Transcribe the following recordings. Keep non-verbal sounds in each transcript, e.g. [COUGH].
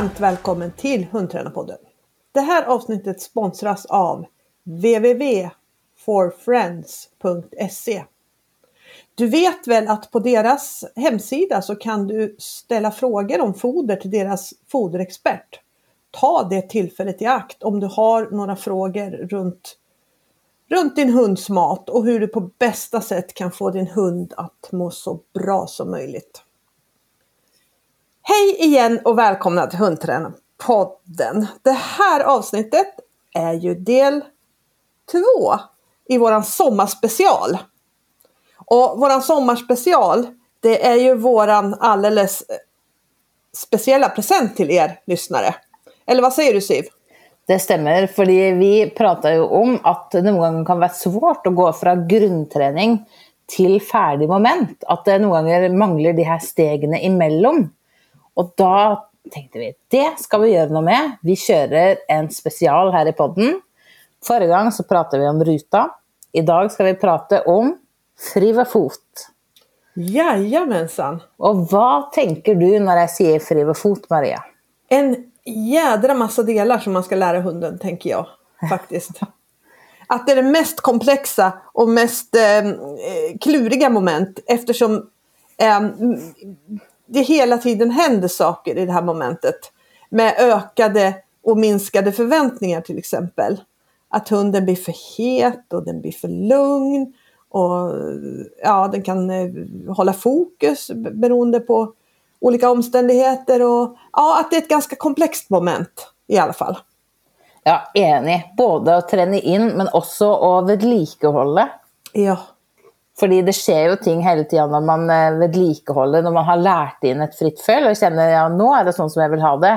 varmt välkommen till Hundtränarpodden. Det här avsnittet sponsras av www.forfriends.se. Du vet väl att på deras hemsida så kan du ställa frågor om foder till deras foderexpert. Ta det tillfället i akt om du har några frågor runt, runt din hunds mat och hur du på bästa sätt kan få din hund att må så bra som möjligt. Hej igen och välkomna till Hundtränarpodden. Det här avsnittet är ju del två i våran sommarspecial. Och våran sommarspecial, det är ju våran alldeles eh, speciella present till er lyssnare. Eller vad säger du Siv? Det stämmer, för vi pratar ju om att det någon gång kan vara svårt att gå från grundträning till färdig moment. Att det någon gånger manglar de här stegen emellan. Och då tänkte vi det ska vi göra något med. Vi kör en special här i podden. Förra gången så pratade vi om ruta. Idag ska vi prata om friva fot. Jajamensan! Och vad tänker du när jag säger friva fot, Maria? En jädra massa delar som man ska lära hunden, tänker jag faktiskt. [LAUGHS] Att det är det mest komplexa och mest eh, kluriga moment eftersom eh, det hela tiden händer saker i det här momentet. Med ökade och minskade förväntningar till exempel. Att hunden blir för het och den blir för lugn. Och ja, den kan eh, hålla fokus beroende på olika omständigheter. Och ja, att det är ett ganska komplext moment i alla fall. Ja, enig. Både att träna in men också att vedlikeholde. Ja. Fordi det sker jo ting hele tida når man eh, vedlikeholder, når man har lært inn et fritt føl og kjenner ja, nå er det sånn som jeg vil ha det.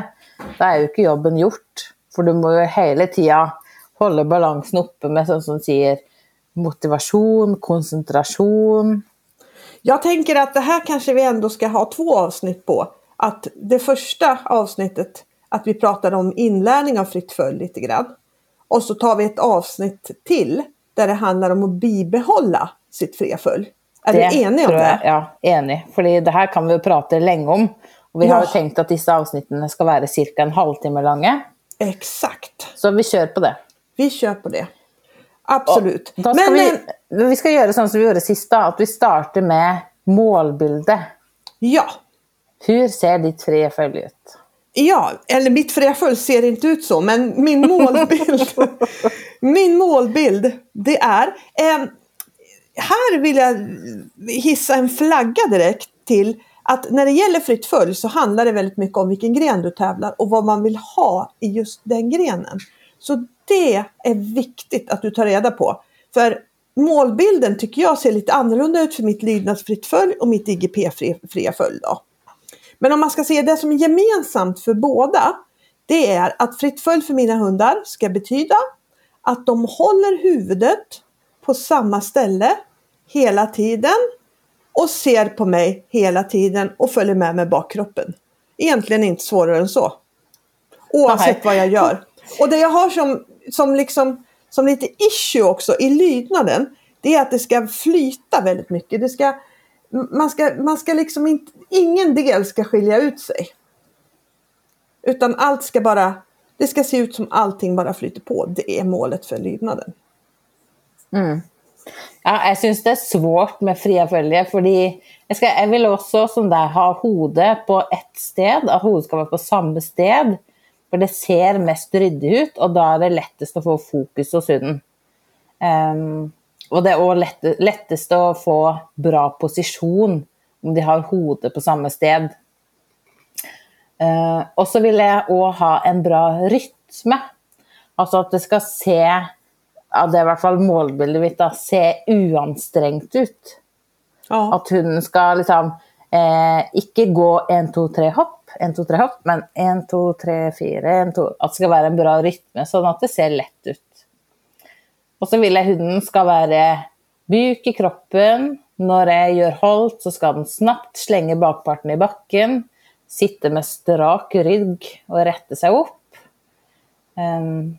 Da er jo ikke jobben gjort. For du må jo hele tida holde balansen oppe med sånn som sier motivation, koncentration. Jag tänker att det här kanske vi ändå ska ha två avsnitt på. Att det första avsnittet, att vi pratar om inlärning av fritt föl lite grann. Och så tar vi ett avsnitt till där det handlar om att bibehålla sitt fria följ. Är det du enig om det? Ja, enig. För det här kan vi prata länge om. Och vi ja. har ju tänkt att dessa avsnitten ska vara cirka en halvtimme långa. Exakt. Så vi kör på det. Vi kör på det. Absolut. Men, vi, vi, ska göra som vi gjorde sist, att vi startar med målbildet. Ja. Hur ser ditt fria följ ut? Ja, eller mitt fria följ ser inte ut så, men min målbild, [LAUGHS] [LAUGHS] min målbild, det är eh, här vill jag hissa en flagga direkt till att när det gäller fritt följ så handlar det väldigt mycket om vilken gren du tävlar och vad man vill ha i just den grenen. Så det är viktigt att du tar reda på. För målbilden tycker jag ser lite annorlunda ut för mitt lydnadsfritt följ och mitt IGP-fria följ. Då. Men om man ska se det som är gemensamt för båda, det är att fritt följ för mina hundar ska betyda att de håller huvudet på samma ställe hela tiden och ser på mig hela tiden och följer med mig bakkroppen. Egentligen inte svårare än så. Oavsett vad jag gör. Och det jag har som, som, liksom, som lite issue också i lydnaden, det är att det ska flyta väldigt mycket. Det ska, man ska, man ska liksom inte, ingen del ska skilja ut sig. Utan allt ska bara, det ska se ut som allting bara flyter på. Det är målet för lydnaden. Mm. Ja, jag syns det är svårt med fria följare. för jag, ska, jag vill också som där ha hodet på ett sted, att hodet ska vara på samma sted. För det ser mest ryddigt ut och då är det lättast att få fokus hos hunden. Um, och det är också lätt, lättast att få bra position om de har hodet på samma sted. Uh, och så vill jag också ha en bra rytm. Alltså att det ska se ja, det är i alla fall målbildet mitt, da, se uanstrengt ut. Ja. At hunden skal liksom eh, ikke gå 1, 2, 3 hopp, 1, 2, 3 hopp, men 1, 2, 3, 4, 1, 2 At det skal være en bra rytme, sånn at det ser lett ut. Og så vil jeg hunden skal være buk i kroppen. Når jeg gjør holdt, så skal den snabbt slenge bakparten i bakken. Sitte med strak rygg og rette seg opp. Um,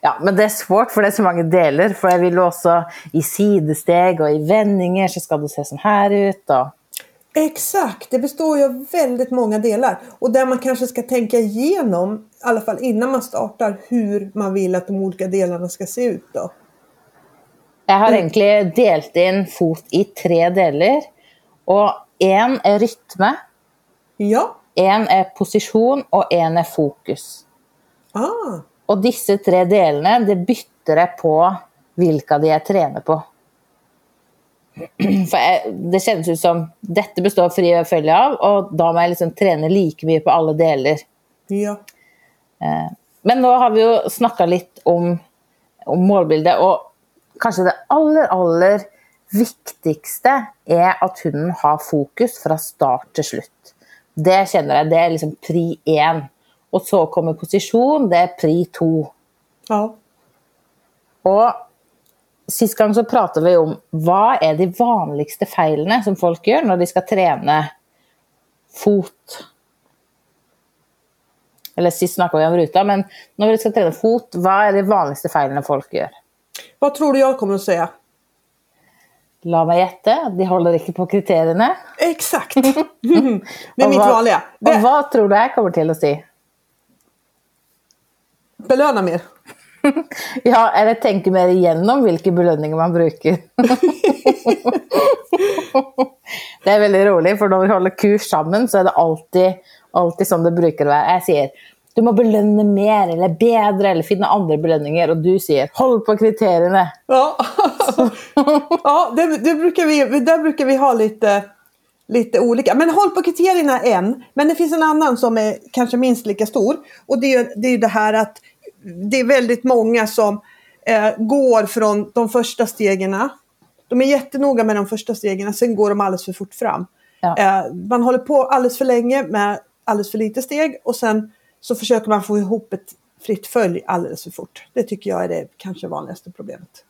Ja, men det är svårt för det är så många delar. För jag vill också i sidosteg och i vändningar så ska det se så här ut. Och... Exakt, det består ju av väldigt många delar. Och där man kanske ska tänka igenom, i alla fall innan man startar, hur man vill att de olika delarna ska se ut. Då. Jag har mm. egentligen delat in fot i tre delar. Och en är rytme, ja. en är position och en är fokus. Ah. Och dessa tre delarna, det byter jag på vilka de jag tränar på. För jag, det känns ut som, detta består fri och följa av och då måste jag liksom träna lika mycket på alla delar. Ja. Eh, men nu har vi ju snackat lite om, om målbilden och kanske det allra, allra viktigaste är att hunden har fokus från start till slut. Det känner jag, det är liksom pri 1. Och så kommer position, det är pri 2. Ja. Och sist gång så pratade vi om vad är de vanligaste felen som folk gör när de ska träna fot. Eller sist snackade vi om ruta, men när de ska träna fot, vad är de vanligaste felen folk gör? Vad tror du jag kommer att säga? La mig gissa, de håller inte på kriterierna. Exakt! [LAUGHS] [LAUGHS] Det är mitt vanliga. Det... Och vad tror du jag kommer till att säga? Belønna mer. [LAUGHS] ja, eller tänker mer igenom vilka belöningar man brukar. [LAUGHS] det är väldigt roligt, för när vi håller kurs samman så är det alltid, alltid som det brukar vara. Jag säger du måste belöna mer eller bättre eller finna andra belöningar och du säger håll på kriterierna. Ja, [LAUGHS] ja det, det, brukar vi, där brukar vi ha lite, lite olika. Men håll på kriterierna en. Men det finns en annan som är kanske minst lika stor. Och det är, det är det här att det är väldigt många som eh, går från de första stegen. De är jättenoga med de första stegen, sen går de alldeles för fort fram. Ja. Eh, man håller på alldeles för länge med alldeles för lite steg och sen så försöker man få ihop ett fritt följ alldeles för fort. Det tycker jag är det kanske vanligaste problemet.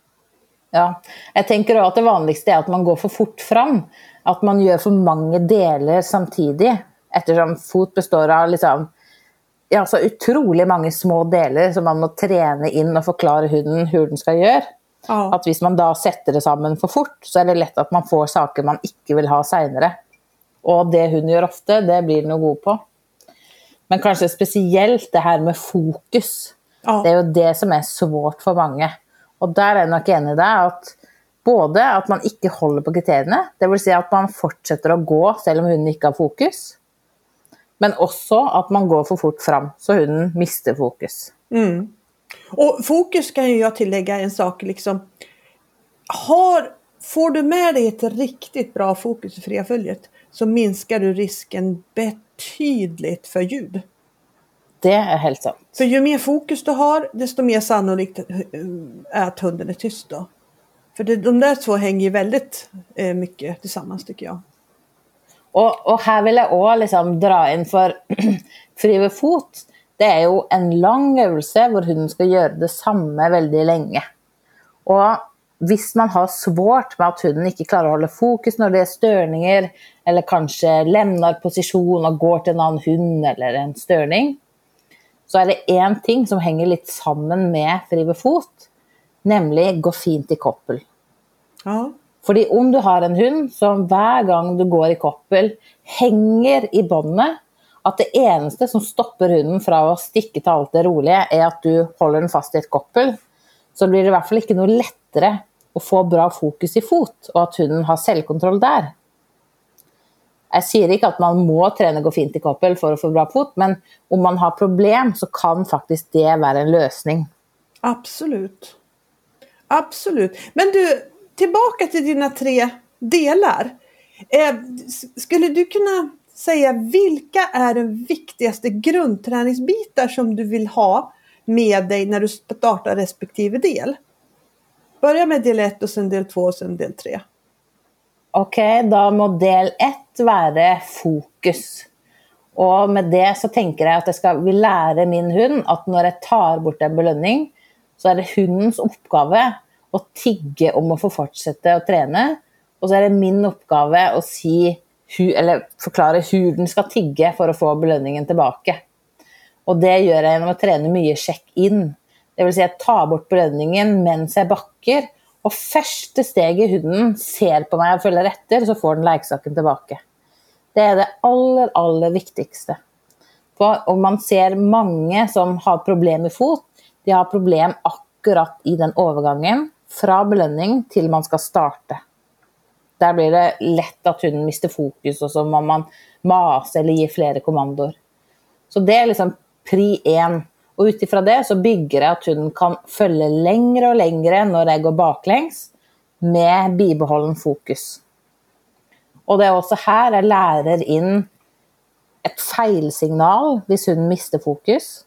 Ja, jag tänker att det vanligaste är att man går för fort fram. Att man gör för många delar samtidigt. Eftersom fot består av liksom ja, så utrolig mange små deler som man må trene inn og forklare hunden hur den skal gjøre. Ja. At hvis man da setter det sammen for fort, så er det lett at man får saker man ikke vil ha seinere. Og det hun gjør ofte, det blir den jo god på. Men kanskje spesielt det her med fokus. Ja. Det er jo det som er svårt for mange. Og der er jeg nok enig i deg at både at man ikke holder på kriteriene, dvs. Si at man fortsetter å gå selv om hunden ikke har fokus. Men också att man går för fort fram så hunden mister fokus. Mm. Och fokus kan jag tillägga en sak liksom. Har, får du med dig ett riktigt bra fokus i fria följet så minskar du risken betydligt för ljud. Det är helt sant. För ju mer fokus du har desto mer sannolikt är att hunden är tyst då. För det, de där två hänger ju väldigt eh, mycket tillsammans tycker jag. Og, og her vil jeg òg liksom dra inn for [CLEARS THROAT] Frive fot. Det er jo en lang øvelse hvor hunden skal gjøre det samme veldig lenge. Og hvis man har svårt med at hunden ikke klarer å holde fokus når det er størninger, eller kanskje lemner posisjon og går til en annen hund eller en størning, så er det én ting som henger litt sammen med frive fot, nemlig gå fint i koppel. Ja. Fordi om du har en hund som hver gang du går i koppel, henger i båndet, at det eneste som stopper hunden fra å stikke til alt det rolige, er at du holder den fast i et koppel, så blir det i hvert fall ikke noe lettere å få bra fokus i fot, og at hunden har selvkontroll der. Jeg sier ikke at man må trene gå fint i koppel for å få bra fot, men om man har problem, så kan faktisk det være en løsning. Absolut. Absolut. Men du, tillbaka till dina tre delar. Eh, skulle du kunna säga vilka är de viktigaste grundträningsbitar som du vill ha med dig när du startar respektive del? Börja med del 1 och sen del 2 och sen del 3. Okej, okay, då må del 1 vara fokus. Och med det så tänker jag att jag ska vill lära min hund att när jag tar bort en belöning så är det hundens uppgave å tigge om å få fortsette å trene. Og så er det min oppgave å si, eller forklare hvordan den skal tigge for å få belønningen tilbake. Og det gjør jeg gjennom å trene mye check-in. Det vill si jeg tar bort belønningen mens jeg bakker. Og første steget hunden ser på meg og følger etter, så får den lekesaken tilbake. Det är det allra, allra viktigaste. För om man ser många som har problem med fot, de har problem akkurat i den övergången från belöning till man ska starta. Där blir det lätt att hunden mister fokus och så må man masa eller ge flera kommandor. Så det är liksom pri 1. Och utifrån det så bygger jag att hunden kan följa längre och längre när jag går baklänges med bibehållen fokus. Och det är också här jag lär in ett feilsignal om hunden mister fokus.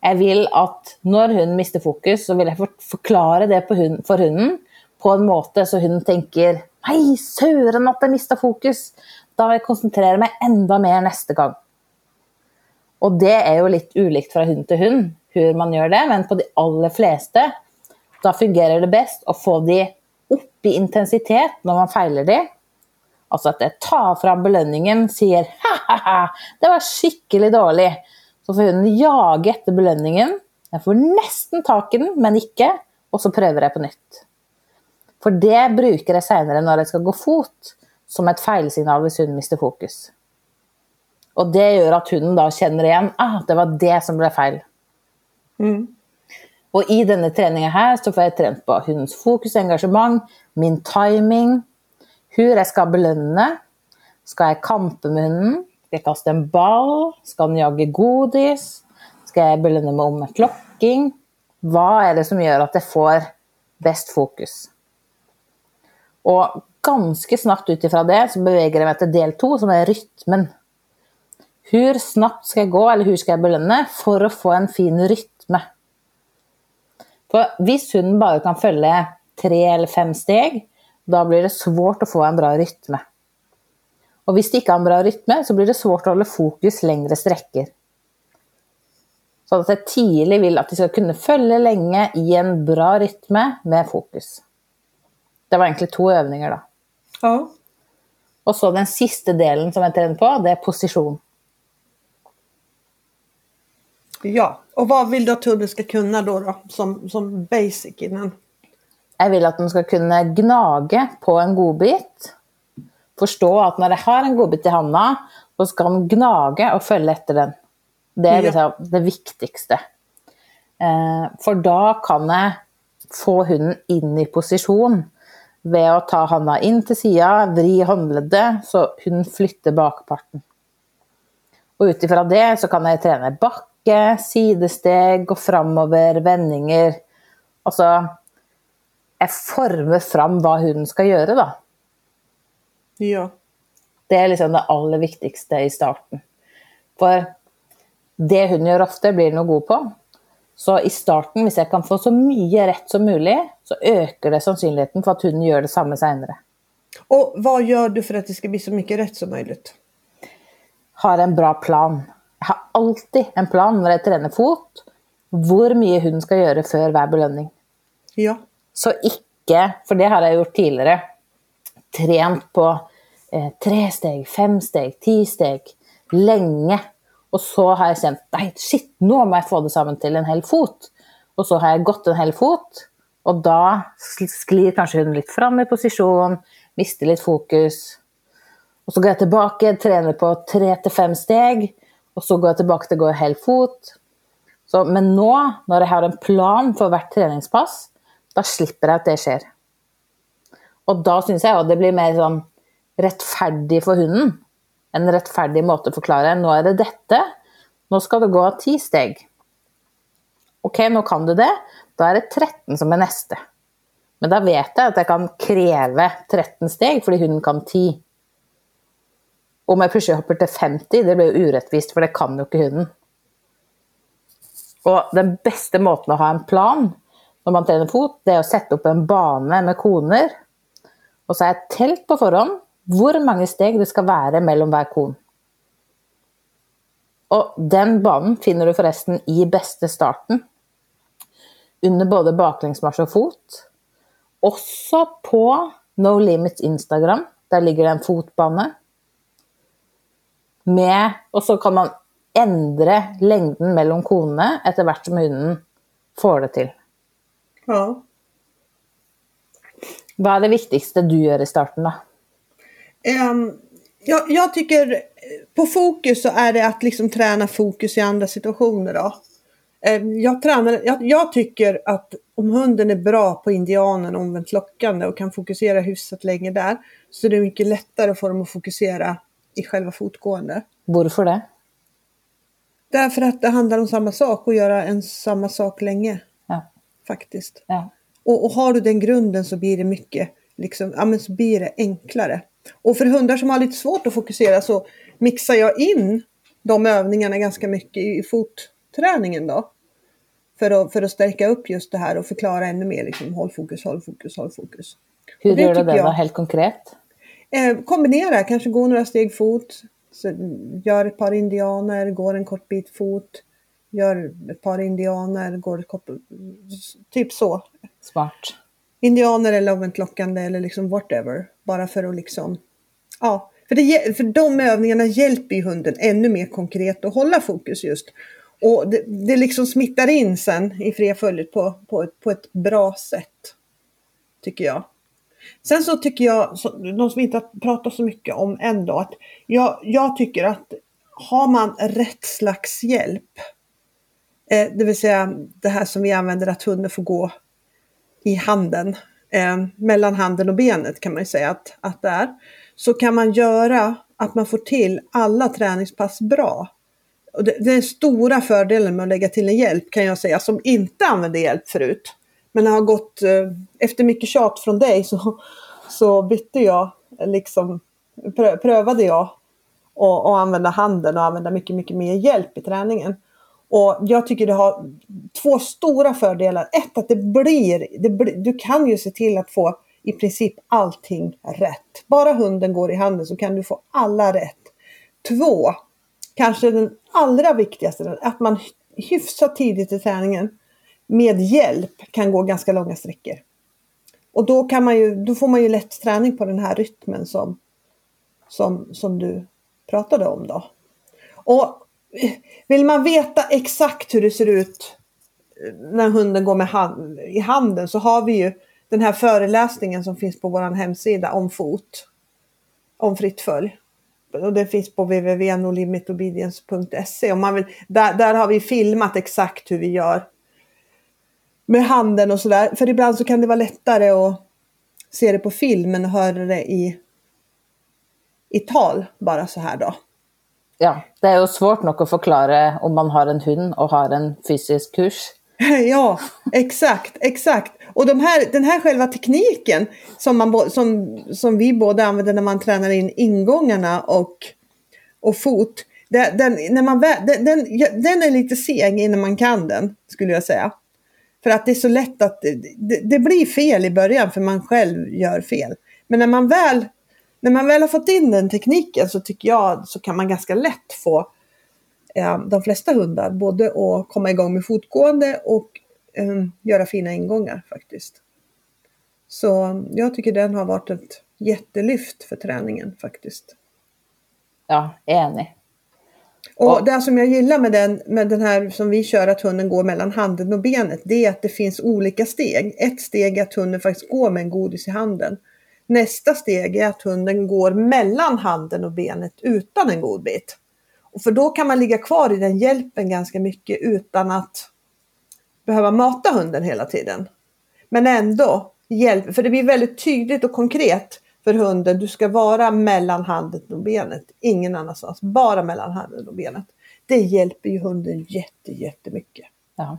Jag vill att när hunden mister fokus så vill jag förklara det för hunden på en måte så hunden tänker Nej, søren att jag mista fokus! Då vill jag koncentrera mig ända mer nästa gång. Och det är ju lite olikt från hund till hund hur man gör det, men på de allra flesta då fungerar det bäst att få de upp i intensitet när man feilar det. Alltså att det tar fram belöningen, säger ha-ha-ha, det var skickligt dåligt. Så får hunden jaga efter belöningen. Jag får nästan tag i den, men inte. Och så prövar jag på nytt. För det brukar jag senare när det ska gå fort som ett felsignal om hunden mister fokus. Och det gör att hunden då känner igen, ah, det var det som blev fel. Mm. Och i denna träningen här så får jag tränat på hundens fokus, engagemang, min timing, hur jag ska belöna, ska jag kampa med hunden, ska jag kasta en boll, ska den jaga godis, ska jag belöna mig om med klocking? Vad är det som gör att jag får bäst fokus? Och ganska snabbt utifrån det så beväger jag mig till del två som är rytmen. Hur snabbt ska jag gå eller hur ska jag belöna för att få en fin rytm? För om hunden bara kan följa tre eller fem steg, då blir det svårt att få en bra rytm. Och om du inte har en bra rytm så blir det svårt att hålla fokus längre sträckor. Så att jag tidigt vill att de ska kunna följa länge i en bra rytm med fokus. Det var egentligen två övningar då. Ja. Och så den sista delen som jag tränar på, det är position. Ja, och vad vill du att hunden ska kunna då, då som, som basic innan? Jag vill att de ska kunna gnaga på en godbit. Förstå att när de har en godbit i handen, då ska de gnaga och följa efter den. Det är liksom det viktigaste. Eh, för då kan jag få hunden in i position ved å ta handa inn til sida, vri håndleddet så hun flytter bakparten. Og ut ifra det så kan jeg trene bakke, sidesteg, gå framover, vendinger. Altså Jeg former fram hva hunden skal gjøre, da. Ja. Det er liksom det aller viktigste i starten. For det hun gjør ofte, blir hun god på. Så i starten, om jag kan få så mycket rätt som möjligt, så ökar det sannolikheten för att hunden gör detsamma senare. Och vad gör du för att det ska bli så mycket rätt som möjligt? Har en bra plan. Jag har alltid en plan när jag tränar fot, hur mycket hunden ska göra för varje belöning. Ja. Så icke, för det har jag gjort tidigare, tränat på eh, tre steg, fem steg, tio steg, länge och så har jag känt, nej shit, nu måste jag få det samman till en hel fot. Och så har jag gått en hel fot. Och då sklir kanske hunden lite fram i position, mister lite fokus. Och så går jag tillbaka, tränar på tre till fem steg. Och så går jag tillbaka till att gå en hel fot. Så, men nu, när jag har en plan för varje träningspass, då slipper jag att det sker. Och då syns jag att det blir mer sån rättfärdig för hunden en rättfärdig måte att förklara. Nu är det detta. Nu ska du gå 10 steg. Okej, okay, nu kan du det. Då är det 13 som är nästa. Men då vet jag att jag kan kräva 13 steg, för hunden kan 10. Om jag plötsligt hoppar till 50, det blir orättvist, för det kan ju inte hunden. Och den bästa måten att ha en plan när man tränar fot, det är att sätta upp en bana med koner. Och så är ett tält på förhand hur många steg det ska vara mellan varje kon. Och den banan finner du förresten i bästa starten. Under både baklängsmarsch och fot. Också på No Limits Instagram. Där ligger det en fotbana. Med, och så kan man ändra längden mellan konerna efter som hunden får det till. Ja. Vad är det viktigaste du gör i starten då? Um, jag, jag tycker på fokus så är det att liksom träna fokus i andra situationer. Då. Eh, jag, tränar, jag, jag, tycker att om hunden är bra på indianen omvänt lockande och kan fokusera hyfsat länge där så är det mycket lättare för dem att fokusera i själva fotgående. Varför det? Därför att det handlar om samma sak och göra en samma sak länge. Ja. Faktiskt. Ja. Och, och, har du den grunden så blir det mycket, liksom, ja men så blir det enklare. Och för hundar som har lite svårt att fokusera så mixar jag in de övningarna ganska mycket i fotträningen då. För att, för att stärka upp just det här och förklara ännu mer liksom, håll fokus, håll fokus, håll fokus. Hur gör du det då, helt konkret? Eh, kombinera, kanske gå några steg fot, gör ett par indianer, går en kort bit fot, gör ett par indianer, går ett kort, typ så. Smart. Indianer eller omvänt lockande eller liksom whatever. Bara för att liksom, ja. För, det, för de övningarna hjälper ju hunden ännu mer konkret att hålla fokus just. Och det, det liksom smittar in sen i fredföljet på, på, ett, på ett bra sätt. Tycker jag. Sen så tycker jag, de som inte har pratat så mycket om ändå, att jag, jag tycker att har man rätt slags hjälp, eh, det vill säga det här som vi använder att hunden får gå i handen, eh, mellan handen och benet kan man ju säga att, att det är, så kan man göra att man får till alla träningspass bra. Och det, den stora fördelen med att lägga till en hjälp kan jag säga, som inte använde hjälp förut. Men har gått, eh, efter mycket tjat från dig så, så bytte jag, liksom, prövade jag att använda handen och använda mycket, mycket mer hjälp i träningen. Och jag tycker det har två stora fördelar. Ett, att det blir, det blir, du kan ju se till att få i princip allting rätt. Bara hunden går i handen så kan du få alla rätt. Två, kanske den allra viktigaste, att man hyfsat tidigt i träningen med hjälp kan gå ganska långa sträckor. Och då, kan man ju, då får man ju lätt träning på den här rytmen som, som, som du pratade om då. Och vill man veta exakt hur det ser ut när hunden går med hand, i handen så har vi ju den här föreläsningen som finns på vår hemsida om fot. Om fritt följ. Och det finns på www.nolimitobedience.se. Där, där har vi filmat exakt hur vi gör med handen och sådär. För ibland så kan det vara lättare att se det på film än att höra det i, i tal bara så här då. Ja, det är ju svårt nog att förklara om man har en hund och har en fysisk kurs. [LAUGHS] ja, exakt, exakt. Och de här, den här själva tekniken som, man, som, som vi båda använder när man tränar in ingångarna och, och fot. Den, den, när man, den, den, den är lite seg innan man kan den, skulle jag säga. För att det är så lätt att det, det, blir fel i början för man själv gör fel. Men när man väl när man väl har fått in den tekniken så tycker jag så kan man ganska lätt få eh, de flesta hundar både att komma igång med fotgående och eh, göra fina ingångar faktiskt. Så jag tycker den har varit ett jättelyft för träningen faktiskt. Ja, enig. Och det som jag gillar med den, med den här som vi kör, att hunden går mellan handen och benet, det är att det finns olika steg. Ett steg är att hunden faktiskt går med en godis i handen. Nästa steg är att hunden går mellan handen och benet utan en godbit. Och för då kan man ligga kvar i den hjälpen ganska mycket utan att behöva mata hunden hela tiden. Men ändå hjälp, för det blir väldigt tydligt och konkret för hunden. Du ska vara mellan handen och benet, ingen annanstans. Bara mellan handen och benet. Det hjälper ju hunden jätte, jättemycket. Ja.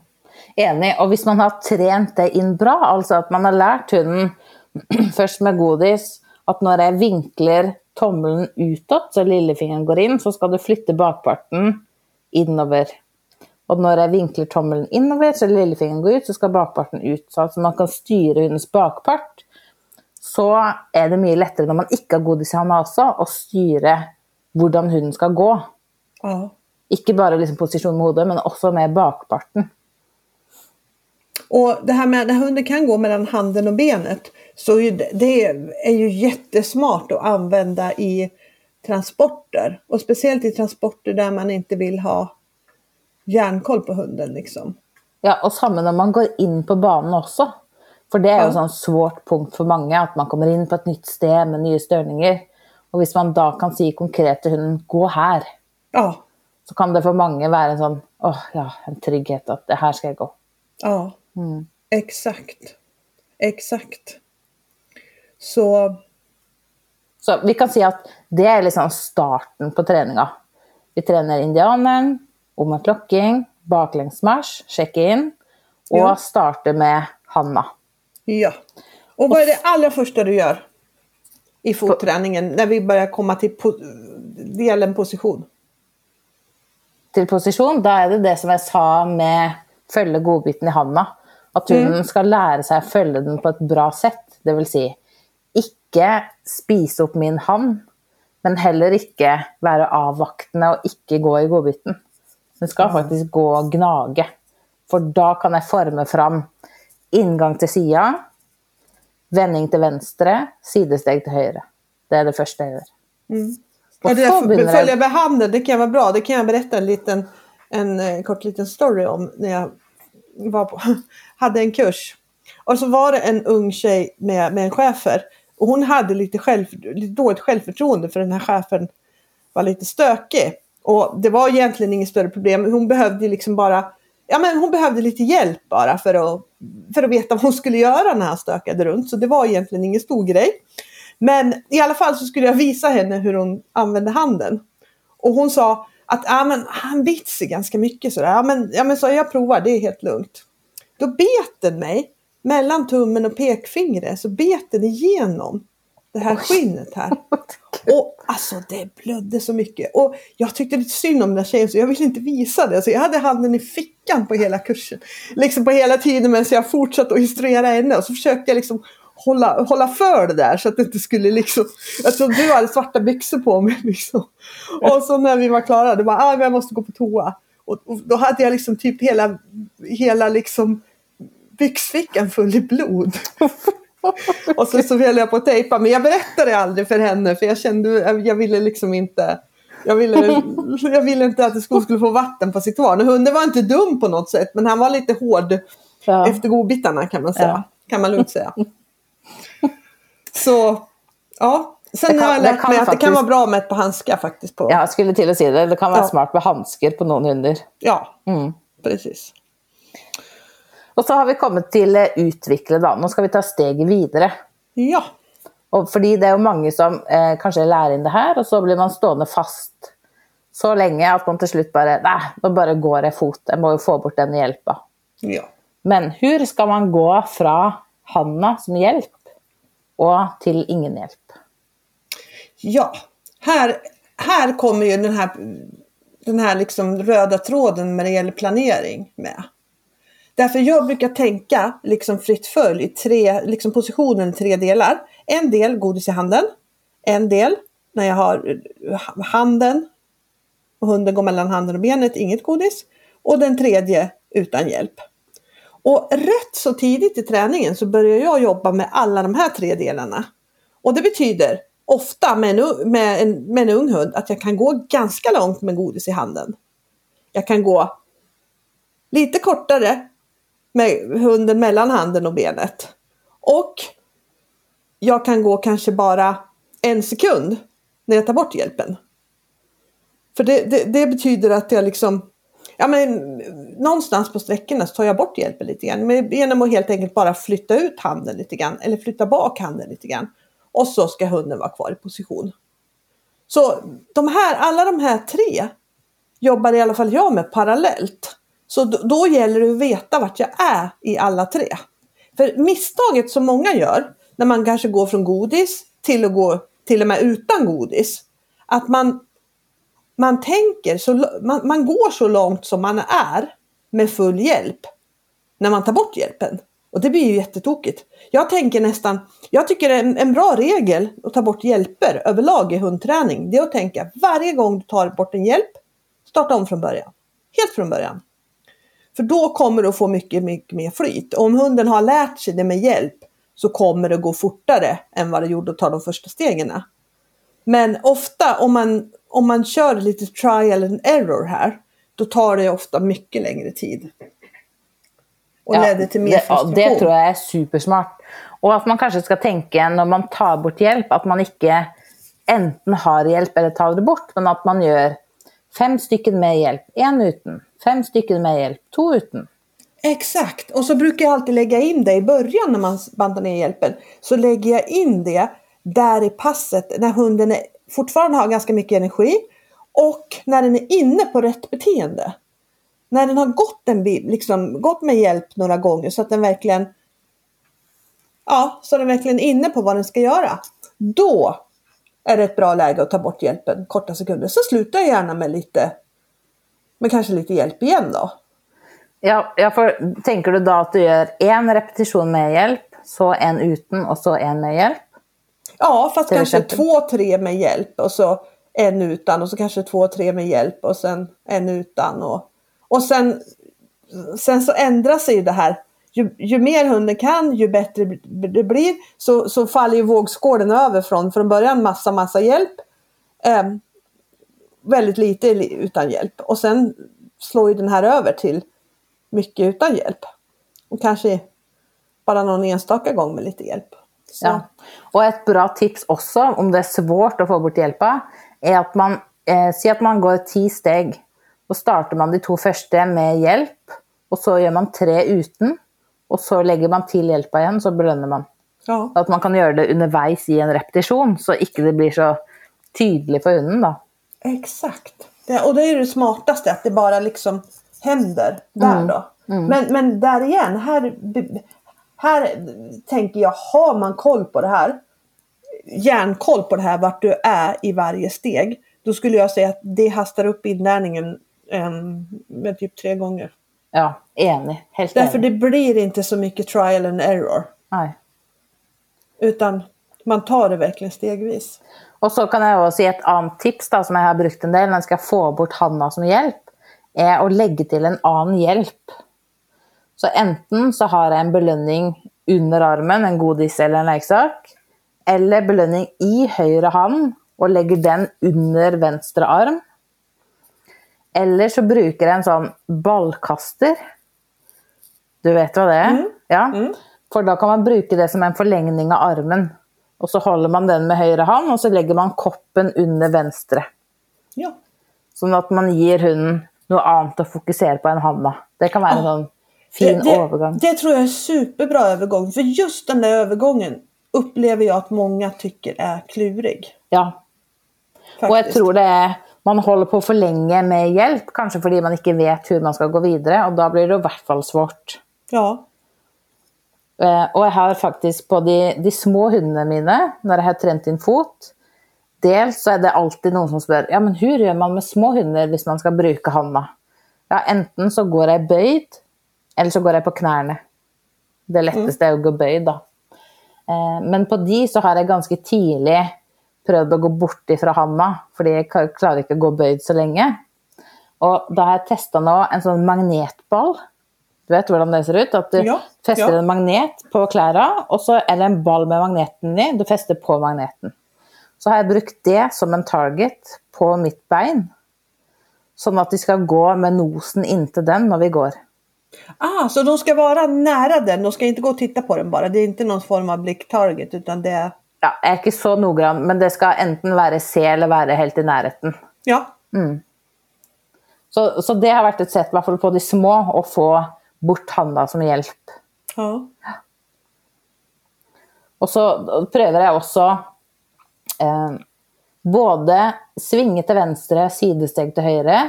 Enig. Och om man har tränat det in bra, alltså att man har lärt hunden [CLEARS THROAT] först med godis, att när jag vinklar tommeln utåt så lillefingern går in, så ska du flytta bakparten inöver. Och när jag vinklar tommeln inöver så lillefingern går ut, så ska bakparten ut. Så att man kan styra hundens bakpart så är det mycket lättare när man inte har godis i handen också att styra hur hunden ska gå. Ja. Inte bara liksom position med huvudet men också med bakparten. Och det här med att hunden kan gå mellan handen och benet. Så det är ju jättesmart att använda i transporter. Och speciellt i transporter där man inte vill ha järnkoll på hunden. Liksom. Ja, och samma när man går in på banan också. För det är ju ja. ett svårt punkt för många, att man kommer in på ett nytt sted med nya störningar. Och om man då kan säga konkret till hunden, gå här. Ja. Så kan det för många vara en sån, åh ja, en trygghet att det här ska jag gå. Ja, mm. exakt. Exakt. Så... Så vi kan säga att det är liksom starten på träningen. Vi tränar indianen, omlocking, baklängsmarsch, check-in och ja. startar med Hanna. Ja. Och vad är det allra första du gör i fotträningen när vi börjar komma till delen position? Till position, då är det det som jag sa med följa godbiten i Hanna. Att hunden mm. ska lära sig att följa den på ett bra sätt. Det vill säga, inte spisa upp min hand, men heller inte vara avvaktande och inte gå i godbiten. Den ska mm. faktiskt gå och gnaga. För då kan jag forma fram ingång till sidan, vändning till vänster, sidosteg till höger. Det är det första jag gör. Mm. Och det där följa med handen, det kan vara bra. Det kan jag berätta en liten, en, en eh, kort liten story om när jag var på, [LAUGHS] hade en kurs. Och så var det en ung tjej med, med en chefer. Och hon hade lite, själv, lite dåligt självförtroende för den här chefen var lite stökig. Och det var egentligen inget större problem. Hon behövde liksom bara ja, men hon behövde lite hjälp bara för att, för att veta vad hon skulle göra när han stökade runt. Så det var egentligen ingen stor grej. Men i alla fall så skulle jag visa henne hur hon använde handen. Och hon sa att ja, men, han bit sig ganska mycket sådär. Ja men, ja, men så jag provar, det är helt lugnt. Då bet den mig mellan tummen och pekfingret så bet den igenom det här skinnet här. [LAUGHS] Och alltså det blödde så mycket. Och jag tyckte lite synd om den där tjejen så jag ville inte visa det. Så jag hade handen i fickan på hela kursen. Liksom på hela tiden medan jag fortsatte att instruera henne. Och så försökte jag liksom hålla, hålla för det där så att det inte skulle liksom... Alltså du hade svarta byxor på mig [LAUGHS] liksom. Och så när vi var klara, det var ah, jag måste gå på toa. Och, och, då hade jag liksom typ hela, hela liksom byxfickan full i blod. och så, så höll jag på att tejpa men jag berättade aldrig för henne för jag kände, jag ville liksom inte jag ville, jag ville inte att Sko skulle få vatten på sitt hår. Hunden var inte dum på något sätt men han var lite hård ja. efter godbitarna kan man säga. Ja. Kan man lugnt säga. Så ja, Sen kan, har jag lärt mig att faktiskt... det kan vara bra med ett par handskar faktiskt. På. Ja, jag skulle till att säga det. Det kan vara ja. smart med handskar på någon hundar. Ja, mm. precis. Och så har vi kommit till eh, utveckla då. Nu ska vi ta steget vidare. Ja. Och för det är ju många som eh, kanske lär in det här och så blir man stående fast så länge att man till slut bara, nej, då bara går det fot. Jag måste få bort den hjälpen. Ja. Men hur ska man gå från Hanna som hjälp och till ingen hjälp? Ja, här, här kommer ju den här, den här liksom röda tråden när det gäller planering med. Därför jag brukar tänka liksom fritt följ i tre, liksom positionen i tre delar. En del godis i handen. En del när jag har eh, handen och hunden går mellan handen och benet, inget godis. Och den tredje utan hjälp. Och rätt så tidigt i träningen så börjar jag jobba med alla de här tre delarna. Och det betyder ofta med en, med en, med en ung hund att jag kan gå ganska långt med godis i handen. Jag kan gå lite kortare med hunden mellan handen och benet. Och jag kan gå kanske bara en sekund när jag tar bort hjälpen. För det, det, det, betyder att jag liksom, ja men någonstans på sträckorna så tar jag bort hjälpen lite grann. genom att helt enkelt bara flytta ut handen lite grann eller flytta bak handen lite grann. Och så ska hunden vara kvar i position. Så de här, alla de här tre jobbar i alla fall jag med parallellt. Så då, då gäller det att veta vart jag är i alla tre. För misstaget som många gör när man kanske går från godis till att gå till och med utan godis. Att man, man tänker, så, man, man går så långt som man är med full hjälp när man tar bort hjälpen. Och det blir ju jättetokigt. Jag tänker nästan, jag tycker en, en bra regel att ta bort hjälper överlag i hundträning, det är att tänka varje gång du tar bort en hjälp, starta om från början. Helt från början. För då kommer du att få mycket, mycket mer flyt. Om hunden har lärt sig det med hjälp så kommer det gå fortare än vad det gjorde att ta de första stegen. Men ofta om man, om man kör lite trial and error här, då tar det ofta mycket längre tid. Och ja, leder till mer det, frustration. Det tror jag är supersmart. Och att man kanske ska tänka när man tar bort hjälp, att man inte enten har hjälp eller tar det bort, men att man gör fem stycken med hjälp, en utan, fem stycken med hjälp, två utan. Exakt, och så brukar jag alltid lägga in det i början när man bandar ner hjälpen. Så lägger jag in det där i passet när hunden är, fortfarande har ganska mycket energi och när den är inne på rätt beteende. När den har gått, en, liksom, gått med hjälp några gånger så att den verkligen Ja, så den verkligen är inne på vad den ska göra. Då är det ett bra läge att ta bort hjälpen korta sekunder. Så slutar jag gärna med lite, med kanske lite hjälp igen då. Ja, ja för tänker du då att du gör en repetition med hjälp, så en utan och så en med hjälp? Ja, fast kanske exempel. två, tre med hjälp och så en utan och så kanske två, tre med hjälp och sen en utan. Och, och sen, sen så ändrar sig det här. Ju, ju mer hunden kan, ju bättre det blir. Så, så faller ju vågskålen över från från början massa, massa hjälp. Eh, väldigt lite utan hjälp. Och sen slår ju den här över till mycket utan hjälp. Och kanske bara någon enstaka gång med lite hjälp. Så. Ja. Och ett bra tips också, om det är svårt att få bort hjälpa, är att man, eh, si att man går tio steg. Då startar man de två första med hjälp, och så gör man tre utan. Och så lägger man till hjälpa igen, så belönar man. Ja. Att man kan göra det underveis i en repetition, så inte det blir så tydligt för hunden. Då. Exakt. Det, och det är det smartaste, att det bara liksom händer där mm. då. Mm. Men, men där igen, här, här tänker jag, har man koll på det här, järnkoll på det här, vart du är i varje steg, då skulle jag säga att det hastar upp inlärningen um, med typ tre gånger. Ja, enig. Helt Därför enig. det blir inte så mycket trial and error. Nej. Utan man tar det verkligen stegvis. Och så kan jag också ge ett annat tips då, som jag har brukt en del när jag ska få bort Hanna som hjälp. Är att lägga till en annan hjälp. Så enten så har jag en belöning under armen, en godis eller en leksak. Eller belöning i högra hand och lägger den under vänstra arm. Eller så brukar jag en sån ballkaster. Du vet vad det är? Mm. Ja. Mm. För då kan man bruka det som en förlängning av armen. Och så håller man den med högra hand och så lägger man koppen under vänstra. Ja. Så att man ger hunden något annat att fokusera på än handen. Det kan vara en sån fin det, det, övergång. Det tror jag är superbra övergång. För just den där övergången upplever jag att många tycker är klurig. Ja. Faktiskt. Och jag tror det är man håller på för länge med hjälp, kanske för att man inte vet hur man ska gå vidare och då blir det i alla fall svårt. Ja. Eh, och jag har faktiskt på de, de små hundarna mina, när jag har tränat in fot, dels så är det alltid någon som frågar, ja men hur gör man med små hundar om man ska bruka handen? Ja, enten så går jag böjd, eller så går jag på knäna. Det lättaste är att gå böjd då. Eh, men på de så har jag ganska tidigt prøvd å gå bort ifra handa, fordi jeg klarer ikke å gå bøyd så lenge. Og da har jeg testa nå en sånn magnetball. Du vet hvordan det ser ut? At du ja, fester ja. en magnet på klærne, og så er det en ball med magneten i. Du fester på magneten. Så har jeg brukt det som en target på mitt bein. Sånn at de skal gå med nosen inntil den når vi går. Ah, så de ska vara nära den, de ska inte gå och titta på den bara. Det är inte någon form av blicktarget utan det är ja, jeg er ikke så noggrann, men det skal enten være C eller være helt i nærheten. Ja. Mm. Så, så, det har vært et sett, i hvert fall på de små, å få bort handa som hjelp. Ja. Og så prøver jeg også eh, både svinge til venstre, sidesteg til høyre,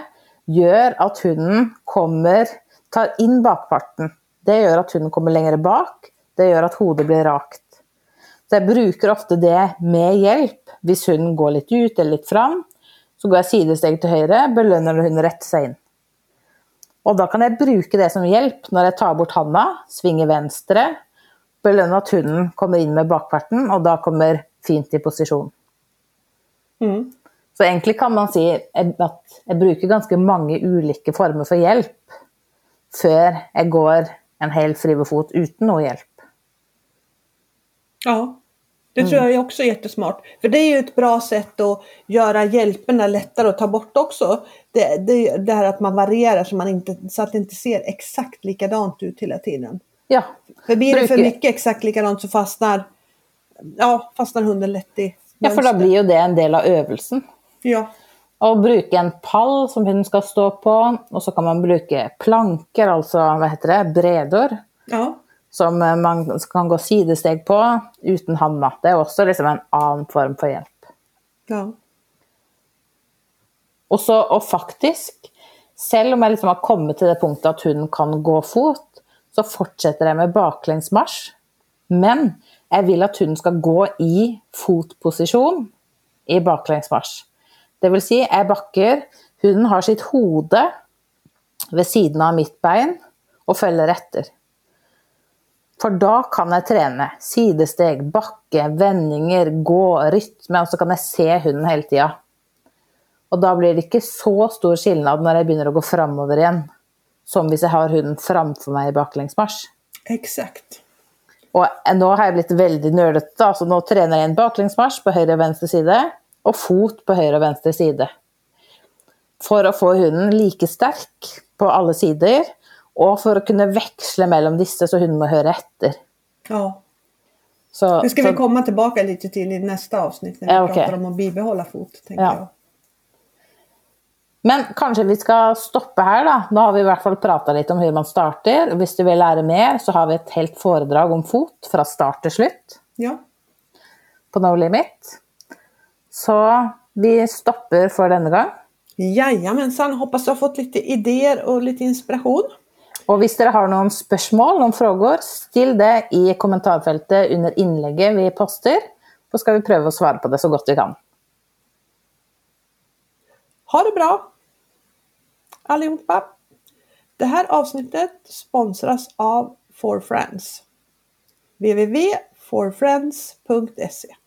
gjør at hunden kommer tar inn bakparten. Det gjør at hunden kommer lenger bak. Det gjør at hodet blir rakt. Så jeg bruker ofte det med hjelp. Hvis hunden går litt ut eller litt fram, så går jeg sidesteg til høyre, belønner når hunden retter seg inn. Og da kan jeg bruke det som hjelp når jeg tar bort handa, svinger venstre, belønner at hunden kommer inn med bakparten, og da kommer fint i posisjon. Mm. Så egentlig kan man si at jeg bruker ganske mange ulike former for hjelp før jeg går en hel frivofot uten noe hjelp. Ja, det tror mm. jag också är jättesmart. För det är ju ett bra sätt att göra hjälperna lättare att ta bort också. Det, det, det här att man varierar så, man inte, så att det inte ser exakt likadant ut hela tiden. Ja. För blir det för mycket exakt likadant så fastnar, ja, fastnar hunden lätt i Ja, for da blir jo det en del av øvelsen. Ja. Å bruke en pall som hunden skal stå på, og så kan man bruke planker, altså hva heter det, bredår, Ja. Som eh, man kan gå sidesteg på uten hamma. Det er også liksom en annen form for hjelp. Ja. Og, så, og faktisk, selv om jeg liksom har kommet til det punktet at hunden kan gå fot, så fortsetter jeg med baklengsmarsj. Men jeg vil at hunden skal gå i fotposisjon i baklengsmarsj. Det vil si, jeg bakker, hunden har sitt hode ved siden av mitt bein og følger etter. For da kan jeg trene sidesteg, bakke, vendinger, gå, rytme, og så kan jeg se hunden hele tida. Og da blir det ikke så stor skilnad når jeg begynner å gå framover igjen, som hvis jeg har hunden framfor meg i baklengsmarsj. Exakt. Og nå har jeg blitt veldig nerdete, så nå trener jeg en baklengsmarsj på høyre og venstre side, og fot på høyre og venstre side. For å få hunden like sterk på alle sider, og for å kunne veksle mellom disse, så hunden må høre etter. Ja. Så, Det ska vi så- komma tillbaka lite till i nästa avsnitt när vi Ja, pratar om att bibehålla fot. Tänker Ja. jag. Men kanskje vi skal stoppe her, da. Nå har vi i hvert fall prata litt om hvordan man starter. Hvis du vil lære mer, så har vi et helt foredrag om fot fra start til slutt Ja. på No Limit. Så vi stopper for denne gang. Jajamensan, hoppas du har fått lite idéer och lite inspiration. Og hvis dere har noen spørsmål, noen frågor, still det i kommentarfeltet under innlegget vi poster. Så skal vi prøve å svare på det så godt vi kan. Ha det bra allihopa! Det här avsnittet sponsras av For Friends. www.forfriends.se